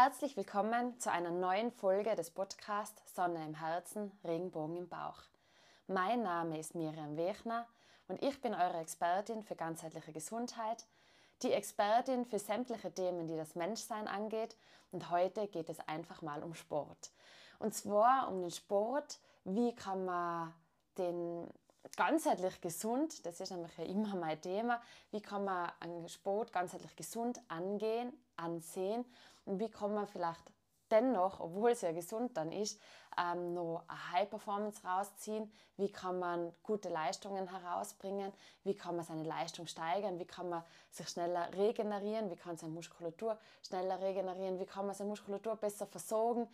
Herzlich willkommen zu einer neuen Folge des Podcasts Sonne im Herzen, Regenbogen im Bauch. Mein Name ist Miriam Wechner und ich bin eure Expertin für ganzheitliche Gesundheit, die Expertin für sämtliche Themen, die das Menschsein angeht und heute geht es einfach mal um Sport. Und zwar um den Sport, wie kann man den ganzheitlich gesund, das ist nämlich ja immer mein Thema, wie kann man einen Sport ganzheitlich gesund angehen, ansehen wie kann man vielleicht dennoch, obwohl es ja gesund dann ist, ähm, noch eine High Performance rausziehen, wie kann man gute Leistungen herausbringen, wie kann man seine Leistung steigern, wie kann man sich schneller regenerieren, wie kann seine Muskulatur schneller regenerieren, wie kann man seine Muskulatur besser versorgen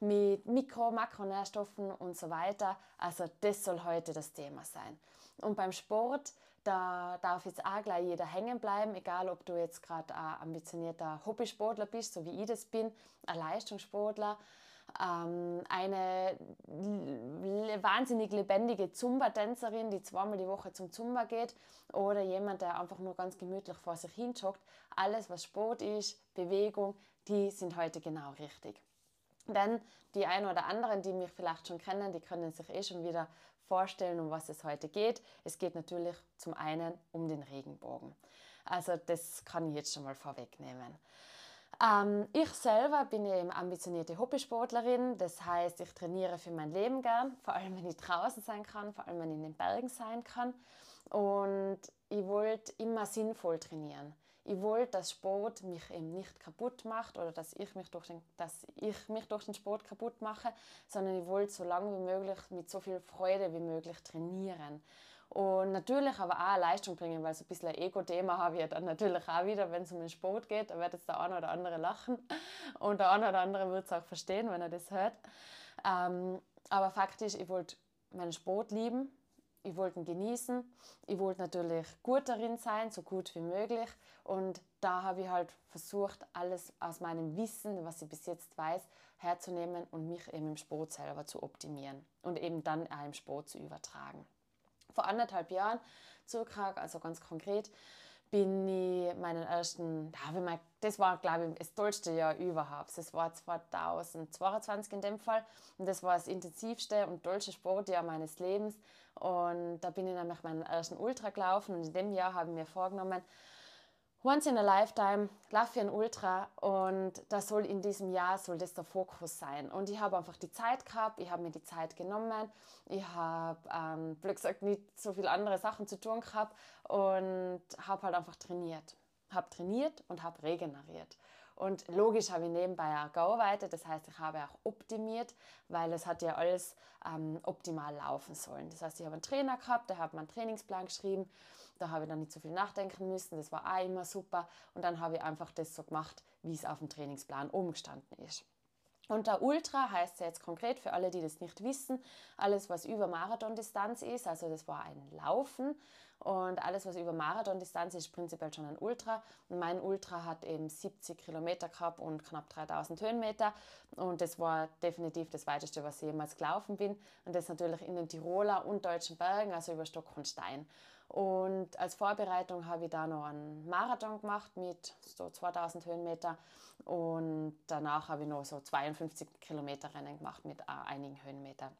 mit Mikro-, Makronährstoffen und so weiter. Also das soll heute das Thema sein. Und beim Sport, da darf jetzt auch gleich jeder hängen bleiben, egal ob du jetzt gerade ein ambitionierter Hobbysportler bist, so wie ich das bin, ein Leistungssportler, ähm, eine wahnsinnig lebendige Zumba-Tänzerin, die zweimal die Woche zum Zumba geht oder jemand, der einfach nur ganz gemütlich vor sich hin joggt. Alles, was Sport ist, Bewegung, die sind heute genau richtig. Denn die einen oder anderen, die mich vielleicht schon kennen, die können sich eh schon wieder vorstellen, um was es heute geht. Es geht natürlich zum einen um den Regenbogen. Also das kann ich jetzt schon mal vorwegnehmen. Ähm, ich selber bin ja eben ambitionierte Hobbysportlerin, das heißt, ich trainiere für mein Leben gern, vor allem wenn ich draußen sein kann, vor allem wenn ich in den Bergen sein kann. Und ich wollte immer sinnvoll trainieren. Ich wollte, dass Sport mich eben nicht kaputt macht oder dass ich mich durch den, dass ich mich durch den Sport kaputt mache, sondern ich wollte so lange wie möglich mit so viel Freude wie möglich trainieren. Und natürlich aber auch Leistung bringen, weil so ein bisschen ein Ego-Thema habe ich dann natürlich auch wieder, wenn es um den Sport geht. Da wird jetzt der eine oder andere lachen und der eine oder andere wird es auch verstehen, wenn er das hört. Ähm, aber faktisch, ich wollte meinen Sport lieben, ich wollte ihn genießen, ich wollte natürlich gut darin sein, so gut wie möglich. Und da habe ich halt versucht, alles aus meinem Wissen, was ich bis jetzt weiß, herzunehmen und mich eben im Sport selber zu optimieren und eben dann auch im Sport zu übertragen vor anderthalb Jahren circa, also ganz konkret, bin ich meinen ersten, das war glaube ich das tollste Jahr überhaupt. Das war 2022 in dem Fall und das war das intensivste und tollste Sportjahr meines Lebens. Und da bin ich nämlich meinen ersten Ultra gelaufen und in dem Jahr habe ich mir vorgenommen, Once in a Lifetime, ein Ultra und das soll in diesem Jahr soll das der Fokus sein. Und ich habe einfach die Zeit gehabt, ich habe mir die Zeit genommen, ich habe, ähm, blöd gesagt, nicht so viele andere Sachen zu tun gehabt und habe halt einfach trainiert. Habe trainiert und habe regeneriert. Und logisch habe ich nebenbei auch gearbeitet, das heißt, ich habe auch optimiert, weil es hat ja alles ähm, optimal laufen sollen. Das heißt, ich habe einen Trainer gehabt, der hat mir einen Trainingsplan geschrieben, da habe ich dann nicht so viel nachdenken müssen, das war auch immer super. Und dann habe ich einfach das so gemacht, wie es auf dem Trainingsplan umgestanden ist. Und der Ultra heißt ja jetzt konkret für alle, die das nicht wissen, alles, was über Marathondistanz ist, also das war ein Laufen und alles, was über Marathondistanz ist, prinzipiell schon ein Ultra. Und mein Ultra hat eben 70 Kilometer gehabt und knapp 3000 Höhenmeter und das war definitiv das weiteste, was ich jemals gelaufen bin und das natürlich in den Tiroler und deutschen Bergen, also über Stock und Stein. Und als Vorbereitung habe ich da noch einen Marathon gemacht mit so 2000 Höhenmeter und danach habe ich noch so 52 Kilometer Rennen gemacht mit einigen Höhenmetern.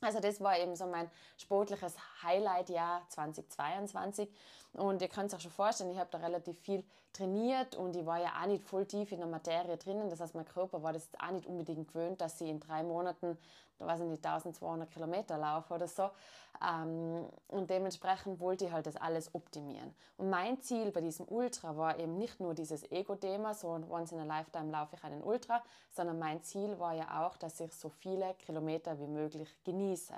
Also das war eben so mein sportliches Highlight-Jahr 2022 und ihr könnt es auch schon vorstellen, ich habe da relativ viel trainiert und ich war ja auch nicht voll tief in der Materie drinnen, das heißt mein Körper war das auch nicht unbedingt gewöhnt, dass ich in drei Monaten, weiß ich nicht, 1200 Kilometer laufe oder so ähm, und dementsprechend wollte ich halt das alles optimieren. Und mein Ziel bei diesem Ultra war eben nicht nur dieses Ego-Thema, so once in a lifetime laufe ich einen Ultra, sondern mein Ziel war ja auch, dass ich so viele Kilometer wie möglich genieße.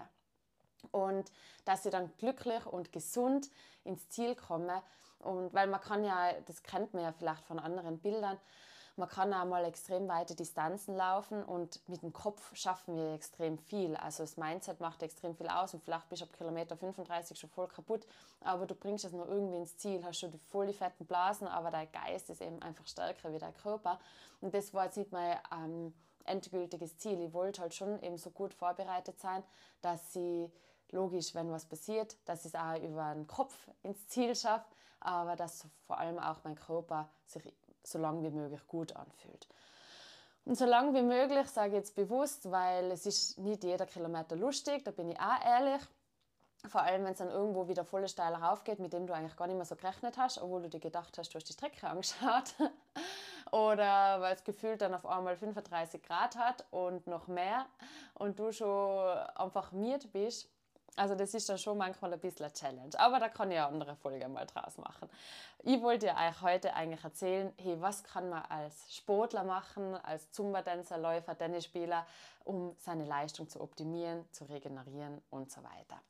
Und dass ich dann glücklich und gesund ins Ziel komme. Und weil man kann ja, das kennt man ja vielleicht von anderen Bildern, man kann auch mal extrem weite Distanzen laufen und mit dem Kopf schaffen wir extrem viel. Also das Mindset macht extrem viel aus und vielleicht bist du ab Kilometer 35 schon voll kaputt, aber du bringst es nur irgendwie ins Ziel, hast schon voll die fetten Blasen, aber dein Geist ist eben einfach stärker wie dein Körper. Und das war jetzt nicht mein ähm, endgültiges Ziel. Ich wollte halt schon eben so gut vorbereitet sein, dass sie logisch, wenn was passiert, dass ich es auch über den Kopf ins Ziel schaffe, aber dass vor allem auch mein Körper sich so lange wie möglich gut anfühlt. Und so lange wie möglich sage ich jetzt bewusst, weil es ist nicht jeder Kilometer lustig, da bin ich auch ehrlich. Vor allem, wenn es dann irgendwo wieder voll steil raufgeht, mit dem du eigentlich gar nicht mehr so gerechnet hast, obwohl du dir gedacht hast, du hast die Strecke angeschaut. Oder weil es gefühlt dann auf einmal 35 Grad hat und noch mehr und du schon einfach miert bist. Also das ist dann schon manchmal ein bisschen eine Challenge. Aber da kann ich eine andere Folge mal draus machen. Ich wollte euch heute eigentlich erzählen, hey, was kann man als Sportler machen, als Zumba-Tänzer, Läufer, Tennisspieler, um seine Leistung zu optimieren, zu regenerieren und so weiter.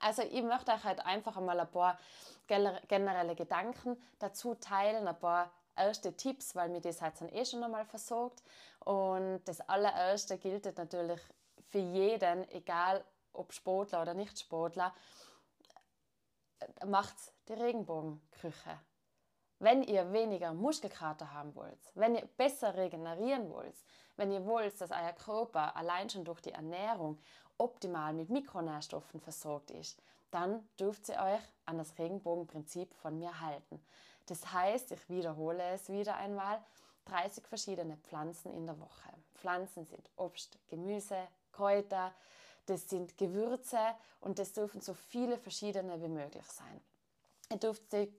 Also ich möchte euch halt einfach einmal ein paar generelle Gedanken dazu teilen, ein paar erste Tipps, weil mir das halt dann eh schon einmal versorgt. Und das allererste gilt natürlich für jeden, egal ob Sportler oder Nicht-Sportler, macht die Regenbogenküche. Wenn ihr weniger Muskelkater haben wollt, wenn ihr besser regenerieren wollt, wenn ihr wollt, dass euer Körper allein schon durch die Ernährung optimal mit Mikronährstoffen versorgt ist, dann dürft ihr euch an das Regenbogenprinzip von mir halten. Das heißt, ich wiederhole es wieder einmal, 30 verschiedene Pflanzen in der Woche. Pflanzen sind Obst, Gemüse, Kräuter, das sind Gewürze und das dürfen so viele verschiedene wie möglich sein. Ihr dürft sie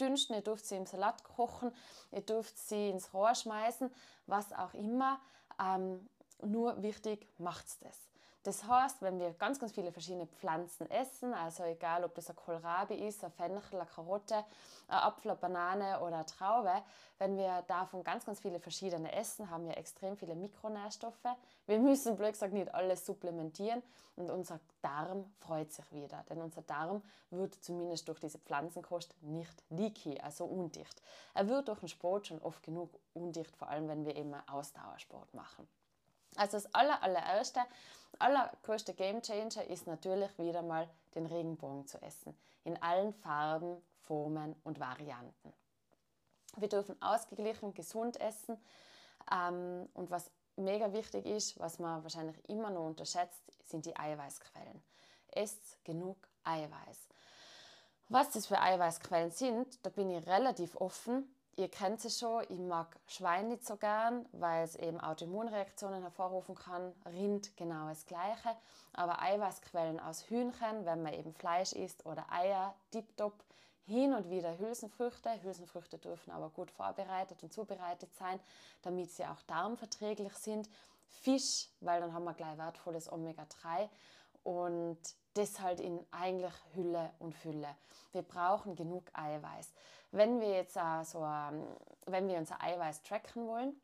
dünsten, ihr dürft sie im Salat kochen, ihr dürft sie ins Rohr schmeißen, was auch immer. Ähm, nur wichtig, macht's das. Das heißt, wenn wir ganz, ganz viele verschiedene Pflanzen essen, also egal ob das ein Kohlrabi ist, ein Fenchel, eine Karotte, ein Apfel, eine Banane oder eine Traube, wenn wir davon ganz, ganz viele verschiedene essen, haben wir extrem viele Mikronährstoffe. Wir müssen blöd gesagt nicht alles supplementieren und unser Darm freut sich wieder, denn unser Darm wird zumindest durch diese Pflanzenkost nicht leaky, also undicht. Er wird durch den Sport schon oft genug undicht, vor allem wenn wir eben Ausdauersport machen. Also das aller, allererste, allergrößte Gamechanger ist natürlich wieder mal den Regenbogen zu essen. In allen Farben, Formen und Varianten. Wir dürfen ausgeglichen, gesund essen. Ähm, und was mega wichtig ist, was man wahrscheinlich immer noch unterschätzt, sind die Eiweißquellen. Esst genug Eiweiß. Was das für Eiweißquellen sind, da bin ich relativ offen. Ihr kennt es schon, ich mag Schwein nicht so gern, weil es eben Autoimmunreaktionen hervorrufen kann. Rind genau das Gleiche. Aber Eiweißquellen aus Hühnchen, wenn man eben Fleisch isst, oder Eier, tiptop. Hin und wieder Hülsenfrüchte. Hülsenfrüchte dürfen aber gut vorbereitet und zubereitet sein, damit sie auch darmverträglich sind. Fisch, weil dann haben wir gleich wertvolles Omega-3 und das halt in eigentlich Hülle und Fülle. Wir brauchen genug Eiweiß. Wenn wir jetzt äh, so, ähm, wenn wir unser Eiweiß tracken wollen,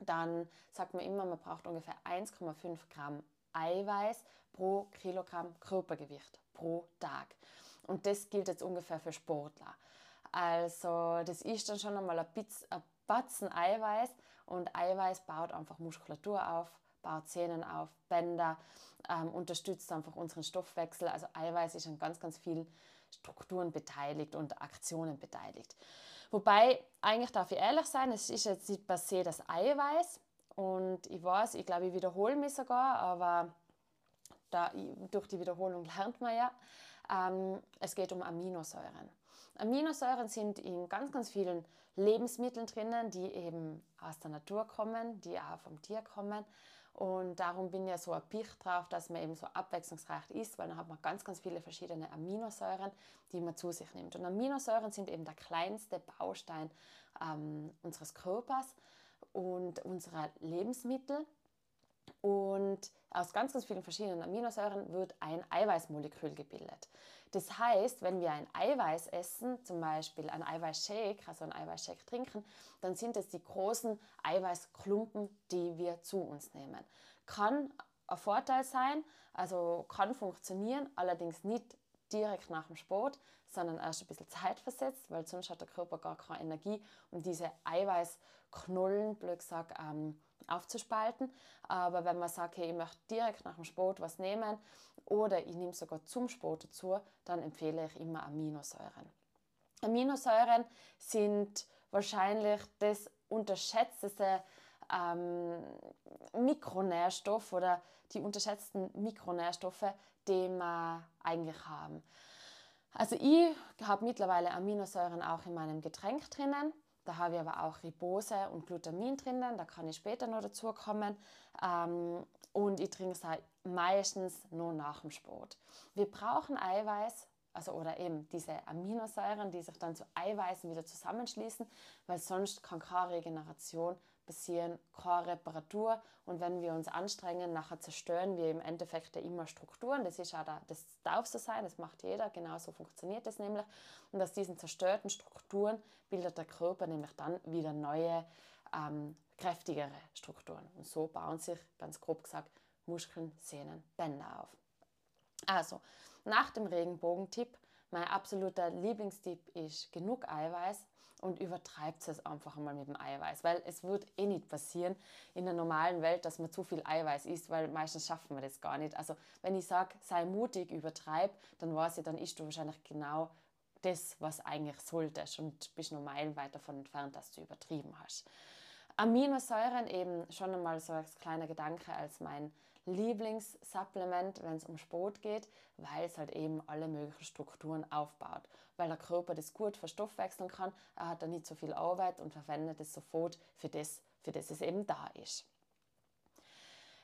dann sagt man immer, man braucht ungefähr 1,5 Gramm Eiweiß pro Kilogramm Körpergewicht pro Tag. Und das gilt jetzt ungefähr für Sportler. Also das ist dann schon einmal ein, ein Batzen Eiweiß und Eiweiß baut einfach Muskulatur auf, baut Zähnen auf, Bänder, ähm, unterstützt einfach unseren Stoffwechsel. Also Eiweiß ist an ganz, ganz vielen Strukturen beteiligt und Aktionen beteiligt. Wobei, eigentlich darf ich ehrlich sein, es ist jetzt nicht per se das Eiweiß. Und ich weiß, ich glaube, ich wiederhole mich sogar, aber da, durch die Wiederholung lernt man ja. Ähm, es geht um Aminosäuren. Aminosäuren sind in ganz, ganz vielen Lebensmitteln drinnen, die eben aus der Natur kommen, die auch vom Tier kommen. Und darum bin ich ja so erpicht drauf, dass man eben so abwechslungsreich ist, weil dann hat man ganz, ganz viele verschiedene Aminosäuren, die man zu sich nimmt. Und Aminosäuren sind eben der kleinste Baustein ähm, unseres Körpers und unserer Lebensmittel. Und aus ganz, ganz vielen verschiedenen Aminosäuren wird ein Eiweißmolekül gebildet. Das heißt, wenn wir ein Eiweiß essen, zum Beispiel ein Eiweißshake, also ein Eiweißshake trinken, dann sind es die großen Eiweißklumpen, die wir zu uns nehmen. Kann ein Vorteil sein, also kann funktionieren, allerdings nicht direkt nach dem Sport, sondern erst ein bisschen Zeit versetzt, weil sonst hat der Körper gar keine Energie, um diese Eiweißknollen, blöd gesagt, ähm, aufzuspalten. Aber wenn man sagt, hey, ich möchte direkt nach dem Sport was nehmen oder ich nehme sogar zum Sport dazu, dann empfehle ich immer Aminosäuren. Aminosäuren sind wahrscheinlich das unterschätzteste ähm, Mikronährstoff oder die unterschätzten Mikronährstoffe, die wir eigentlich haben. Also ich habe mittlerweile Aminosäuren auch in meinem Getränk drinnen. Da habe ich aber auch Ribose und Glutamin drinnen, da kann ich später noch dazu kommen. Ähm, und ich trinke es halt meistens nur nach dem Sport. Wir brauchen Eiweiß, also oder eben diese Aminosäuren, die sich dann zu Eiweißen wieder zusammenschließen, weil sonst kann keine Regeneration passieren, keine Reparatur und wenn wir uns anstrengen, nachher zerstören wir im Endeffekt immer Strukturen. Das ist auch da, das darf so sein, das macht jeder, genauso funktioniert das nämlich. Und aus diesen zerstörten Strukturen bildet der Körper nämlich dann wieder neue, ähm, kräftigere Strukturen. Und so bauen sich, ganz grob gesagt, Muskeln, Sehnen, Bänder auf. Also, nach dem Regenbogentipp, mein absoluter Lieblingstipp ist genug Eiweiß und übertreibt es einfach einmal mit dem Eiweiß, weil es wird eh nicht passieren in der normalen Welt, dass man zu viel Eiweiß isst, weil meistens schaffen wir das gar nicht. Also wenn ich sage, sei mutig, übertreib, dann weiß ich, dann isst du wahrscheinlich genau das, was eigentlich solltest und bist nur meilenweit davon entfernt, dass du übertrieben hast. Aminosäuren eben schon einmal so als kleiner Gedanke als mein Lieblingssupplement, wenn es um Sport geht, weil es halt eben alle möglichen Strukturen aufbaut. Weil der Körper das gut verstoffwechseln kann, er hat da nicht so viel Arbeit und verwendet es sofort für das, für das es eben da ist.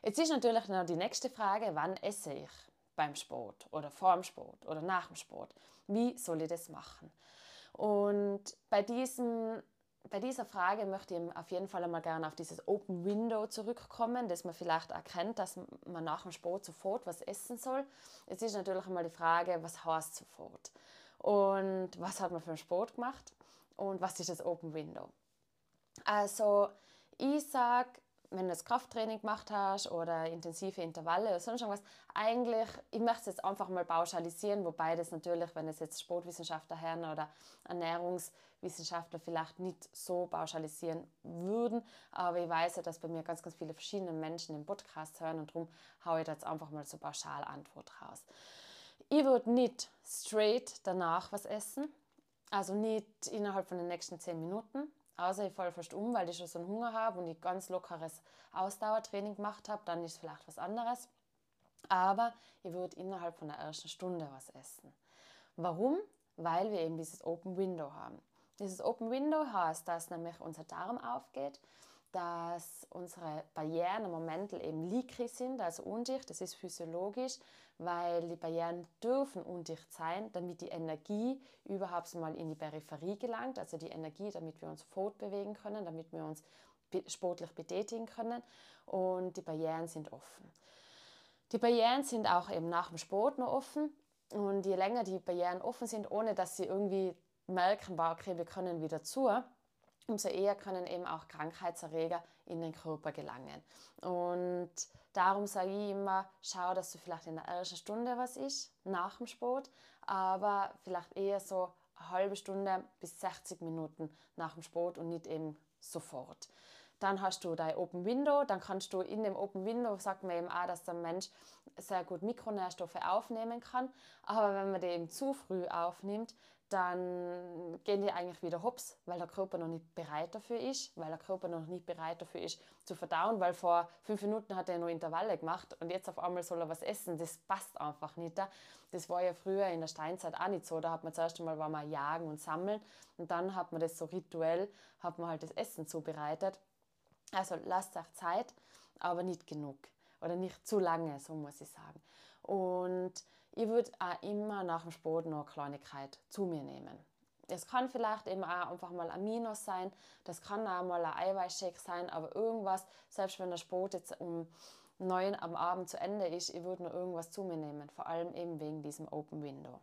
Jetzt ist natürlich noch die nächste Frage, wann esse ich beim Sport oder vor dem Sport oder nach dem Sport? Wie soll ich das machen? Und bei diesem bei dieser Frage möchte ich auf jeden Fall einmal gerne auf dieses Open Window zurückkommen, dass man vielleicht erkennt, dass man nach dem Sport sofort was essen soll. Es ist natürlich einmal die Frage, was heißt sofort? Und was hat man für einen Sport gemacht? Und was ist das Open Window? Also, ich sage, wenn du das Krafttraining gemacht hast oder intensive Intervalle oder sonst irgendwas, eigentlich, ich möchte es jetzt einfach mal pauschalisieren, wobei das natürlich, wenn es jetzt Sportwissenschaftler hören oder Ernährungswissenschaftler vielleicht nicht so pauschalisieren würden, aber ich weiß ja, dass bei mir ganz, ganz viele verschiedene Menschen den Podcast hören und darum haue ich jetzt einfach mal so pauschal Antwort raus. Ich würde nicht straight danach was essen, also nicht innerhalb von den nächsten 10 Minuten, Außer ich falle fast um, weil ich schon so einen Hunger habe und ich ganz lockeres Ausdauertraining gemacht habe, dann ist vielleicht was anderes. Aber ich würde innerhalb von der ersten Stunde was essen. Warum? Weil wir eben dieses Open Window haben. Dieses Open Window heißt, dass nämlich unser Darm aufgeht, dass unsere Barrieren im Moment eben leaky sind, also undicht. Das ist physiologisch, weil die Barrieren dürfen undicht sein, damit die Energie überhaupt mal in die Peripherie gelangt, also die Energie, damit wir uns fortbewegen können, damit wir uns sportlich betätigen können. Und die Barrieren sind offen. Die Barrieren sind auch eben nach dem Sport noch offen. Und je länger die Barrieren offen sind, ohne dass sie irgendwie merken, okay, wir können wieder zu, umso eher können eben auch Krankheitserreger in den Körper gelangen. Und darum sage ich immer, schau, dass du vielleicht in der ersten Stunde was isst, nach dem Sport, aber vielleicht eher so eine halbe Stunde bis 60 Minuten nach dem Sport und nicht eben sofort. Dann hast du dein Open Window, dann kannst du in dem Open Window, sagt man eben auch, dass der Mensch sehr gut Mikronährstoffe aufnehmen kann. Aber wenn man die eben zu früh aufnimmt, dann gehen die eigentlich wieder hops, weil der Körper noch nicht bereit dafür ist, weil der Körper noch nicht bereit dafür ist zu verdauen, weil vor fünf Minuten hat er nur Intervalle gemacht und jetzt auf einmal soll er was essen. Das passt einfach nicht. Das war ja früher in der Steinzeit auch nicht so. Da hat man zuerst einmal war man jagen und sammeln und dann hat man das so rituell, hat man halt das Essen zubereitet. Also lasst euch Zeit, aber nicht genug oder nicht zu lange, so muss ich sagen. Und ich würde auch immer nach dem Sport noch eine Kleinigkeit zu mir nehmen. Es kann vielleicht eben auch einfach mal Aminos sein, das kann auch mal ein Eiweißshake sein, aber irgendwas, selbst wenn der Sport jetzt um neun am Abend zu Ende ist, ich würde noch irgendwas zu mir nehmen, vor allem eben wegen diesem Open Window.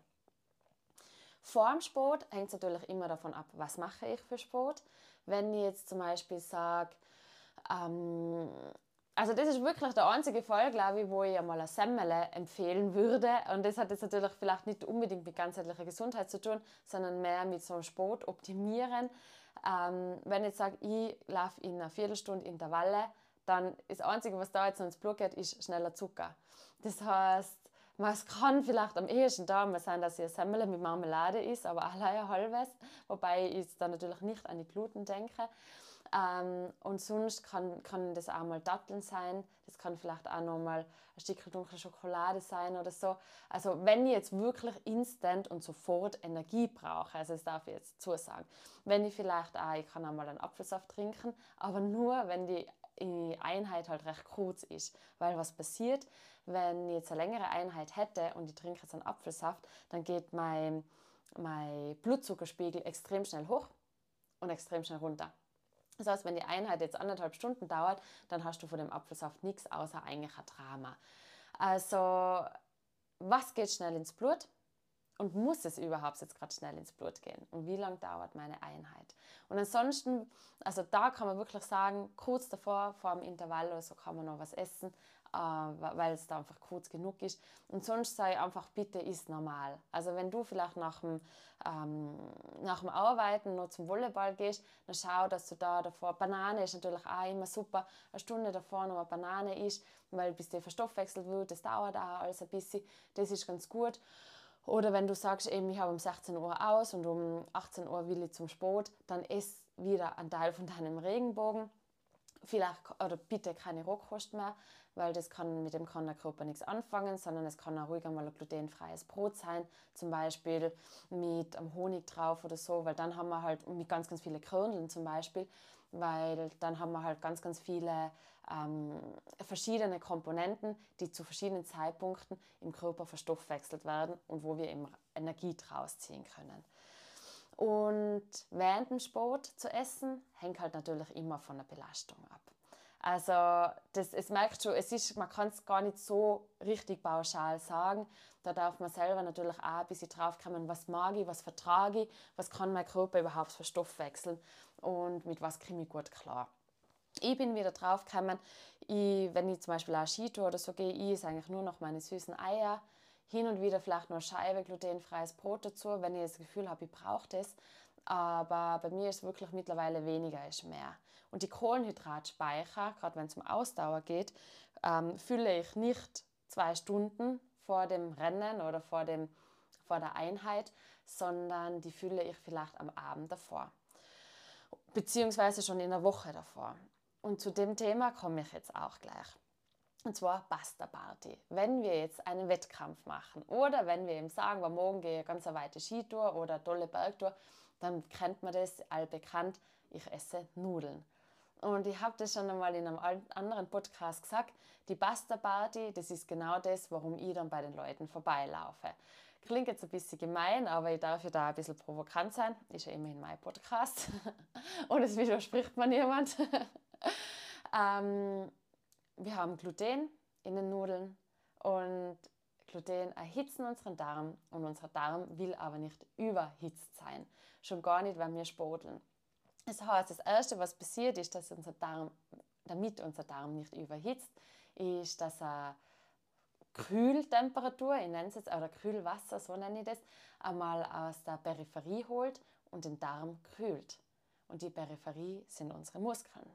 Vor dem Sport hängt es natürlich immer davon ab, was mache ich für Sport. Wenn ich jetzt zum Beispiel sage, ähm, also das ist wirklich der einzige Fall, glaube ich, wo ich einmal eine Semmele empfehlen würde. Und das hat jetzt natürlich vielleicht nicht unbedingt mit ganzheitlicher Gesundheit zu tun, sondern mehr mit so einem Sport optimieren. Ähm, wenn ich sage, ich laufe in einer Viertelstunde Intervalle, dann ist das Einzige, was da jetzt ins Blut geht, ist schneller Zucker. Das heißt, es kann vielleicht am ehesten da mal sein, dass ihr Semmel mit Marmelade ist, aber allein ein halbes, wobei ich dann natürlich nicht an die Gluten denke. Ähm, und sonst kann, kann das auch mal Datteln sein, das kann vielleicht auch noch mal ein Stück dunkle Schokolade sein oder so. Also wenn ich jetzt wirklich instant und sofort Energie brauche, also das darf ich jetzt zusagen, wenn ich vielleicht auch, ich kann auch mal einen Apfelsaft trinken, aber nur, wenn die Einheit halt recht kurz ist. Weil was passiert, wenn ich jetzt eine längere Einheit hätte und ich trinke jetzt einen Apfelsaft, dann geht mein, mein Blutzuckerspiegel extrem schnell hoch und extrem schnell runter. Das heißt, wenn die Einheit jetzt anderthalb Stunden dauert, dann hast du von dem Apfelsaft nichts außer eigentlich ein Drama. Also, was geht schnell ins Blut? Und muss es überhaupt jetzt gerade schnell ins Blut gehen? Und wie lange dauert meine Einheit? Und ansonsten, also da kann man wirklich sagen, kurz davor, vor dem Intervall oder so, kann man noch was essen, weil es da einfach kurz genug ist. Und sonst sei einfach, bitte ist normal. Also wenn du vielleicht nach dem, ähm, nach dem Arbeiten noch zum Volleyball gehst, dann schau, dass du da davor, Banane ist natürlich auch immer super, eine Stunde davor noch eine Banane isst, weil bis der verstoffwechselt wird, das dauert auch alles ein bisschen, das ist ganz gut. Oder wenn du sagst, eben, ich habe um 16 Uhr aus und um 18 Uhr will ich zum Sport, dann ess wieder einen Teil von deinem Regenbogen. Vielleicht oder bitte keine Rohkost mehr, weil das kann, mit dem kann der Körper nichts anfangen, sondern es kann auch ruhig einmal ein glutenfreies Brot sein, zum Beispiel mit Honig drauf oder so, weil dann haben wir halt mit ganz, ganz viele Körneln zum Beispiel, weil dann haben wir halt ganz, ganz viele ähm, verschiedene Komponenten, die zu verschiedenen Zeitpunkten im Körper verstoffwechselt werden und wo wir eben Energie draus ziehen können. Und während dem Sport zu essen, hängt halt natürlich immer von der Belastung ab. Also das, es merkt schon, es ist, man kann es gar nicht so richtig pauschal sagen. Da darf man selber natürlich auch ein bisschen drauf kommen, was mag ich, was vertrage ich, was kann mein Körper überhaupt verstoffwechseln und mit was komme ich gut klar. Ich bin wieder drauf gekommen, ich, wenn ich zum Beispiel auch Skitour oder so gehe, ich esse eigentlich nur noch meine süßen Eier, hin und wieder vielleicht nur Scheibe glutenfreies Brot dazu, wenn ich das Gefühl habe, ich brauche das. Aber bei mir ist wirklich mittlerweile weniger ist mehr. Und die Kohlenhydratspeicher, gerade wenn es um Ausdauer geht, ähm, fülle ich nicht zwei Stunden vor dem Rennen oder vor, dem, vor der Einheit, sondern die fülle ich vielleicht am Abend davor. Beziehungsweise schon in der Woche davor. Und zu dem Thema komme ich jetzt auch gleich. Und zwar Pasta Party. Wenn wir jetzt einen Wettkampf machen oder wenn wir eben sagen, wir morgen gehe ganz eine weite Skitour oder eine tolle Bergtour, dann kennt man das allbekannt, ich esse Nudeln. Und ich habe das schon einmal in einem anderen Podcast gesagt, die Pasta Party, das ist genau das, warum ich dann bei den Leuten vorbeilaufe. Klingt jetzt ein bisschen gemein, aber ich darf ja da ein bisschen provokant sein. Ist ja immerhin mein Podcast. Und es widerspricht mir niemand. ähm, wir haben Gluten in den Nudeln und Gluten erhitzen unseren Darm und unser Darm will aber nicht überhitzt sein. Schon gar nicht, wenn wir spodeln. Das heißt, das Erste, was passiert, ist, dass unser Darm, damit unser Darm nicht überhitzt, ist, dass er Kühltemperatur, ich nenne es jetzt, oder Kühlwasser, so nenne ich das, einmal aus der Peripherie holt und den Darm kühlt. Und die Peripherie sind unsere Muskeln.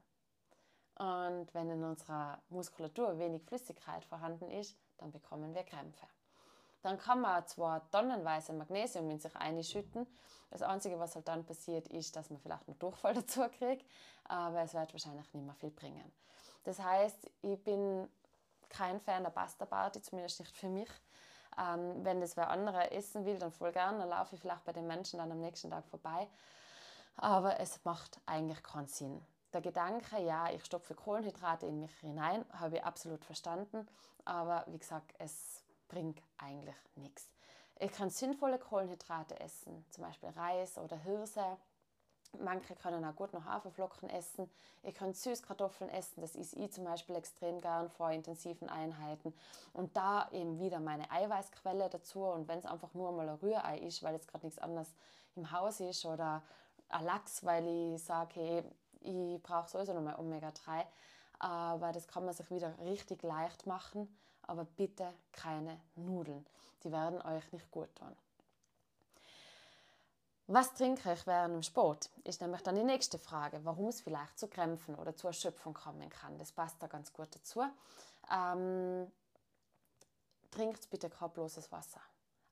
Und wenn in unserer Muskulatur wenig Flüssigkeit vorhanden ist, dann bekommen wir Krämpfe. Dann kann man zwar tonnenweise Magnesium in sich einschütten. Das Einzige, was halt dann passiert, ist, dass man vielleicht einen Durchfall dazu kriegt, aber es wird wahrscheinlich nicht mehr viel bringen. Das heißt, ich bin kein Fan der Pasta Party, zumindest nicht für mich. Ähm, wenn das wer andere essen will, dann voll gern, dann laufe ich vielleicht bei den Menschen dann am nächsten Tag vorbei. Aber es macht eigentlich keinen Sinn der Gedanke, ja, ich stopfe Kohlenhydrate in mich hinein, habe ich absolut verstanden. Aber wie gesagt, es bringt eigentlich nichts. Ich kann sinnvolle Kohlenhydrate essen, zum Beispiel Reis oder Hirse. Manche können auch gut noch Haferflocken essen. Ich kann Süßkartoffeln essen, das ist ich zum Beispiel extrem gern vor intensiven Einheiten. Und da eben wieder meine Eiweißquelle dazu. Und wenn es einfach nur mal ein Rührei ist, weil jetzt gerade nichts anderes im Haus ist, oder ein Lachs, weil ich sage, hey, ich brauche sowieso nochmal Omega-3, aber das kann man sich wieder richtig leicht machen. Aber bitte keine Nudeln, die werden euch nicht gut tun. Was trinke ich während dem Sport? Ist nämlich dann die nächste Frage, warum es vielleicht zu Krämpfen oder zu Erschöpfung kommen kann. Das passt da ganz gut dazu. Ähm, trinkt bitte kein bloßes Wasser.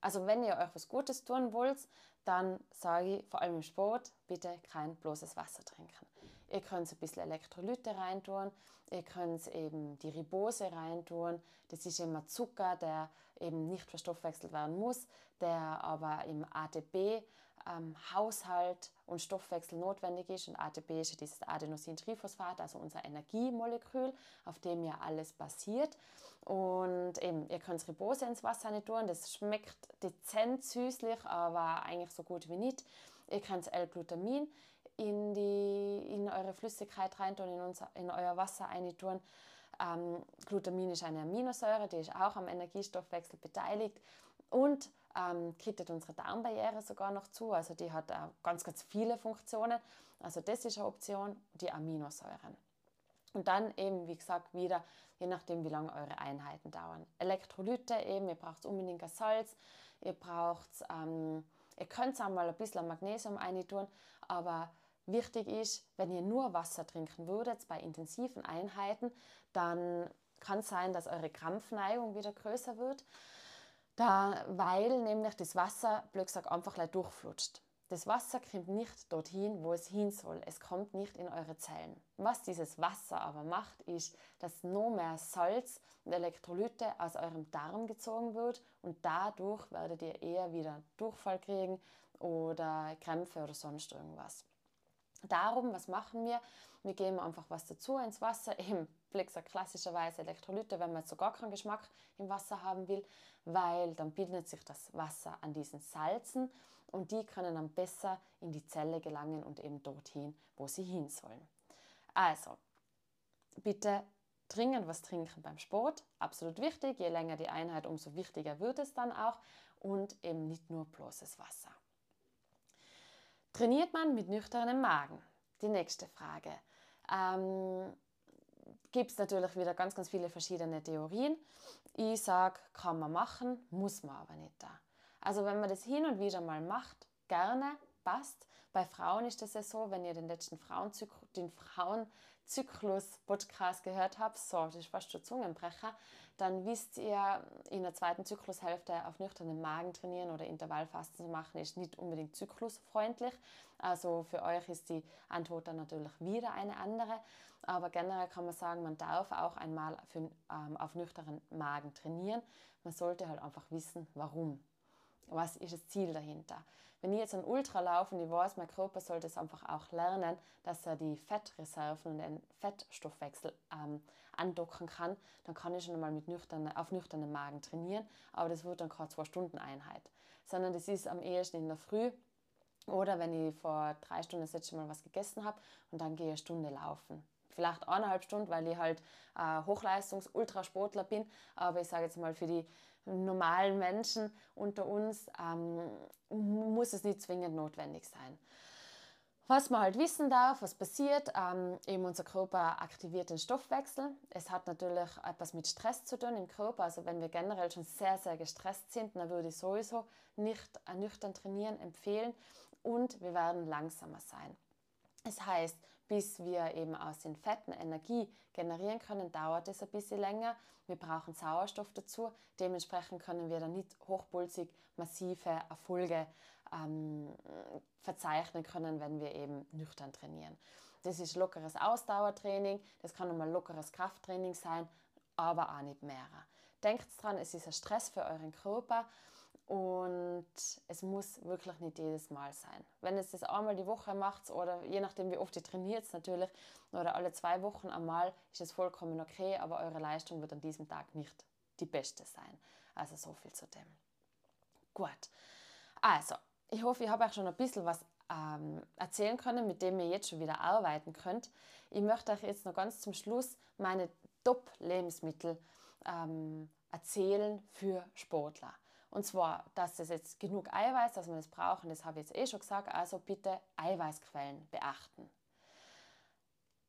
Also wenn ihr euch was Gutes tun wollt, dann sage ich vor allem im Sport, bitte kein bloßes Wasser trinken. Ihr könnt ein bisschen Elektrolyte reintun, ihr könnt eben die Ribose reintun. Das ist immer Zucker, der eben nicht verstoffwechselt werden muss, der aber im ATP ähm, und Stoffwechsel notwendig ist. Und ATP ist ja dieses Adenosintriphosphat, also unser Energiemolekül, auf dem ja alles basiert. Und eben, ihr könnt Ribose ins Wasser nicht tun, das schmeckt dezent süßlich, aber eigentlich so gut wie nicht. Ihr könnt L-Glutamin in, die, in eure Flüssigkeit reintun, in, unser, in euer Wasser reintun. Ähm, Glutamin ist eine Aminosäure, die ist auch am Energiestoffwechsel beteiligt und ähm, kittet unsere Darmbarriere sogar noch zu. Also die hat äh, ganz, ganz viele Funktionen. Also das ist eine Option, die Aminosäuren. Und dann eben, wie gesagt, wieder, je nachdem, wie lange eure Einheiten dauern. Elektrolyte eben, ihr braucht unbedingt ein Salz, ihr braucht, ähm, ihr könnt auch mal ein bisschen Magnesium eintun, aber wichtig ist, wenn ihr nur Wasser trinken würdet bei intensiven Einheiten, dann kann es sein, dass eure Krampfneigung wieder größer wird. Da, weil nämlich das Wasser, gesagt, einfach durchflutscht. Das Wasser kommt nicht dorthin, wo es hin soll. Es kommt nicht in eure Zellen. Was dieses Wasser aber macht, ist, dass noch mehr Salz und Elektrolyte aus eurem Darm gezogen wird und dadurch werdet ihr eher wieder Durchfall kriegen oder Krämpfe oder sonst irgendwas. Darum, was machen wir? Wir geben einfach was dazu ins Wasser, eben gesagt, klassischerweise Elektrolyte, wenn man jetzt so gar keinen Geschmack im Wasser haben will, weil dann bildet sich das Wasser an diesen Salzen und die können dann besser in die Zelle gelangen und eben dorthin, wo sie hin sollen. Also, bitte dringend was trinken beim Sport, absolut wichtig. Je länger die Einheit, umso wichtiger wird es dann auch und eben nicht nur bloßes Wasser. Trainiert man mit nüchternem Magen? Die nächste Frage. Ähm, Gibt es natürlich wieder ganz, ganz viele verschiedene Theorien. Ich sage, kann man machen, muss man aber nicht da. Also wenn man das hin und wieder mal macht, gerne, passt. Bei Frauen ist das ja so, wenn ihr den letzten Frauenzyklus, den Frauenzyklus-Podcast gehört habt, so, das ist fast schon Zungenbrecher, dann wisst ihr, in der zweiten Zyklushälfte auf nüchternen Magen trainieren oder Intervallfasten zu machen, ist nicht unbedingt zyklusfreundlich. Also für euch ist die Antwort dann natürlich wieder eine andere. Aber generell kann man sagen, man darf auch einmal für, ähm, auf nüchternen Magen trainieren. Man sollte halt einfach wissen, warum. Was ist das Ziel dahinter? Wenn ich jetzt ein Ultra laufe und ich weiß, mein Körper sollte es einfach auch lernen, dass er die Fettreserven und den Fettstoffwechsel ähm, andocken kann, dann kann ich schon mal mit nüchterne, auf nüchternen Magen trainieren, aber das wird dann keine zwei Stunden Einheit, sondern das ist am ehesten in der Früh oder wenn ich vor drei Stunden das letzte Mal was gegessen habe und dann gehe ich eine Stunde laufen. Vielleicht eineinhalb Stunden, weil ich halt äh, Hochleistungs-Ultrasportler bin, aber ich sage jetzt mal für die normalen Menschen unter uns ähm, muss es nicht zwingend notwendig sein. Was man halt wissen darf, was passiert, ähm, eben unser Körper aktiviert den Stoffwechsel. Es hat natürlich etwas mit Stress zu tun im Körper. Also wenn wir generell schon sehr, sehr gestresst sind, dann würde ich sowieso nicht nüchtern trainieren empfehlen und wir werden langsamer sein. Das heißt, bis wir eben aus den Fetten Energie generieren können, dauert es ein bisschen länger. Wir brauchen Sauerstoff dazu. Dementsprechend können wir dann nicht hochpulsig massive Erfolge ähm, verzeichnen können, wenn wir eben nüchtern trainieren. Das ist lockeres Ausdauertraining, das kann nochmal lockeres Krafttraining sein, aber auch nicht mehr. Denkt dran, es ist ein Stress für euren Körper und es muss wirklich nicht jedes Mal sein. Wenn es das einmal die Woche macht oder je nachdem wie oft ihr trainiert natürlich oder alle zwei Wochen einmal, ist es vollkommen okay, aber eure Leistung wird an diesem Tag nicht die beste sein. Also so viel zu dem. Gut. Also, ich hoffe, ich habe euch schon ein bisschen was ähm, erzählen können, mit dem ihr jetzt schon wieder arbeiten könnt. Ich möchte euch jetzt noch ganz zum Schluss meine Top-Lebensmittel ähm, erzählen für Sportler. Und zwar, dass es jetzt genug Eiweiß, dass man es brauchen, das habe ich jetzt eh schon gesagt, also bitte Eiweißquellen beachten.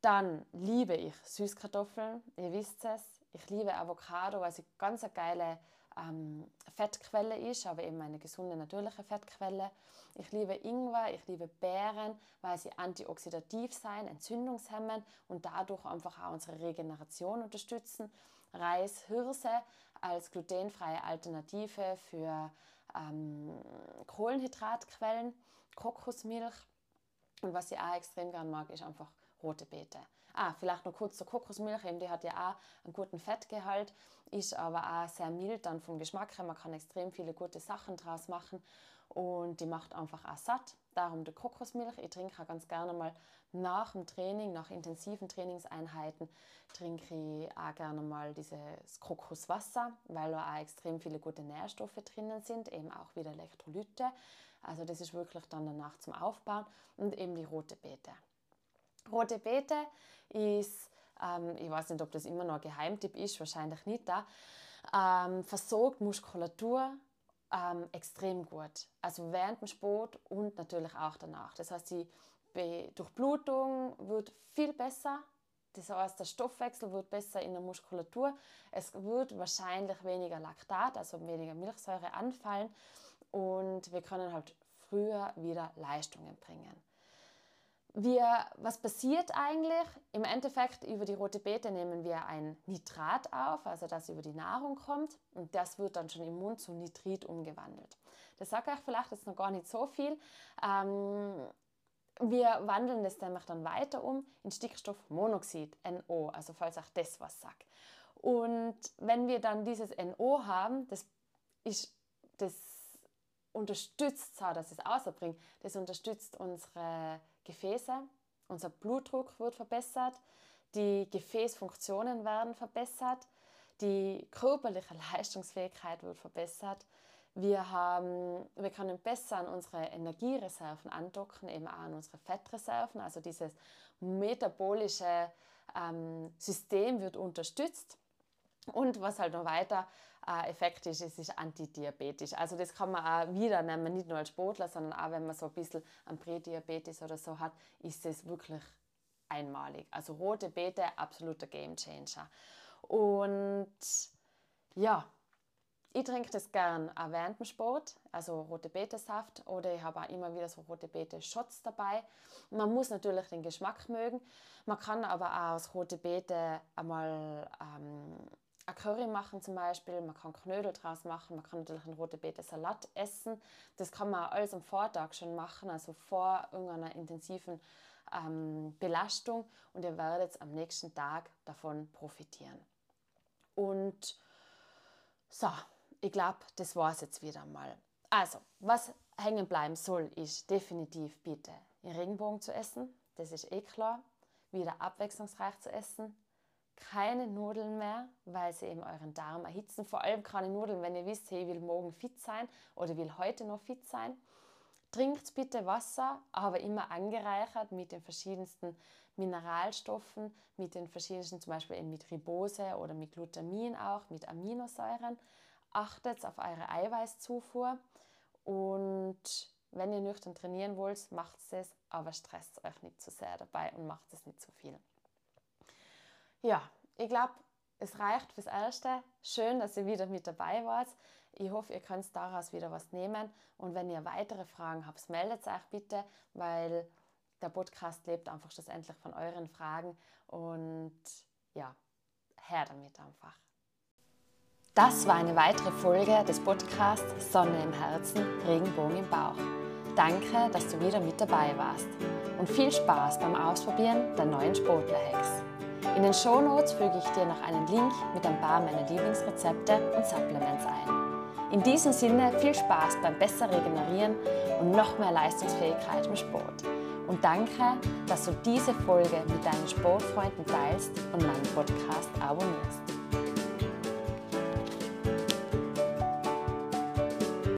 Dann liebe ich Süßkartoffeln, ihr wisst es. Ich liebe Avocado, weil sie ganz eine geile ähm, Fettquelle ist, aber eben eine gesunde, natürliche Fettquelle. Ich liebe Ingwer, ich liebe Beeren, weil sie antioxidativ sein, entzündungshemmen und dadurch einfach auch unsere Regeneration unterstützen. Reis, Hirse als glutenfreie Alternative für ähm, Kohlenhydratquellen, Kokosmilch und was ich auch extrem gern mag, ist einfach rote Beete. Ah, vielleicht noch kurz zur Kokosmilch, eben die hat ja auch einen guten Fettgehalt, ist aber auch sehr mild dann vom Geschmack her. Man kann extrem viele gute Sachen draus machen und die macht einfach auch satt. Darum die Kokosmilch. Ich trinke auch ganz gerne mal nach dem Training, nach intensiven Trainingseinheiten, trinke ich auch gerne mal dieses Kokoswasser, weil da auch extrem viele gute Nährstoffe drinnen sind, eben auch wieder Elektrolyte. Also das ist wirklich dann danach zum Aufbauen und eben die rote Beete. Rote Beete ist, ähm, ich weiß nicht, ob das immer noch ein Geheimtipp ist, wahrscheinlich nicht da, ähm, versorgt Muskulatur ähm, extrem gut. Also während dem Sport und natürlich auch danach. Das heißt, die Durchblutung wird viel besser. Das heißt, der Stoffwechsel wird besser in der Muskulatur. Es wird wahrscheinlich weniger Laktat, also weniger Milchsäure anfallen. Und wir können halt früher wieder Leistungen bringen. Wir, was passiert eigentlich? Im Endeffekt über die rote Beete nehmen wir ein Nitrat auf, also das über die Nahrung kommt und das wird dann schon im Mund zu Nitrit umgewandelt. Das sagt euch vielleicht jetzt noch gar nicht so viel. Ähm, wir wandeln das nämlich dann weiter um in Stickstoffmonoxid, NO, also falls auch das was sagt. Und wenn wir dann dieses NO haben, das ist das unterstützt zwar, dass es außerbringt, das unterstützt unsere Gefäße, unser Blutdruck wird verbessert, die Gefäßfunktionen werden verbessert, die körperliche Leistungsfähigkeit wird verbessert. Wir, haben, wir können besser an unsere Energiereserven andocken, eben auch an unsere Fettreserven. Also dieses metabolische ähm, System wird unterstützt. Und was halt noch weiter äh, Effekt ist, es ist antidiabetisch. Also das kann man auch wieder nehmen, nicht nur als Sportler, sondern auch wenn man so ein bisschen an Prädiabetes oder so hat, ist es wirklich einmalig. Also rote Beete, absoluter Gamechanger. Und ja, ich trinke das gern auch während dem Sport, also rote Beete-Saft oder ich habe auch immer wieder so rote Beete-Shots dabei. Man muss natürlich den Geschmack mögen. Man kann aber auch aus rote Beete einmal ähm, ein Curry machen zum Beispiel, man kann Knödel draus machen, man kann natürlich einen rote Beete Salat essen. Das kann man alles am Vortag schon machen, also vor irgendeiner intensiven ähm, Belastung und ihr werdet am nächsten Tag davon profitieren. Und so, ich glaube, das war es jetzt wieder mal. Also, was hängen bleiben soll, ist definitiv bitte Regenbogen zu essen, das ist eh klar. Wieder abwechslungsreich zu essen, keine Nudeln mehr, weil sie eben euren Darm erhitzen. Vor allem keine Nudeln, wenn ihr wisst, hey, ich will morgen fit sein oder will heute noch fit sein. Trinkt bitte Wasser, aber immer angereichert mit den verschiedensten Mineralstoffen, mit den verschiedensten, zum Beispiel eben mit Ribose oder mit Glutamin auch, mit Aminosäuren. Achtet auf eure Eiweißzufuhr und wenn ihr nüchtern trainieren wollt, macht es, aber stresst euch nicht zu sehr dabei und macht es nicht zu viel. Ja, ich glaube, es reicht fürs Erste. Schön, dass ihr wieder mit dabei wart. Ich hoffe, ihr könnt daraus wieder was nehmen. Und wenn ihr weitere Fragen habt, meldet euch bitte, weil der Podcast lebt einfach schlussendlich von euren Fragen. Und ja, her damit einfach. Das war eine weitere Folge des Podcasts Sonne im Herzen, Regenbogen im Bauch. Danke, dass du wieder mit dabei warst. Und viel Spaß beim Ausprobieren der neuen Sportler-Hacks. In den Shownotes füge ich dir noch einen Link mit ein paar meiner Lieblingsrezepte und Supplements ein. In diesem Sinne viel Spaß beim besser regenerieren und noch mehr Leistungsfähigkeit im Sport. Und danke, dass du diese Folge mit deinen Sportfreunden teilst und meinen Podcast abonnierst.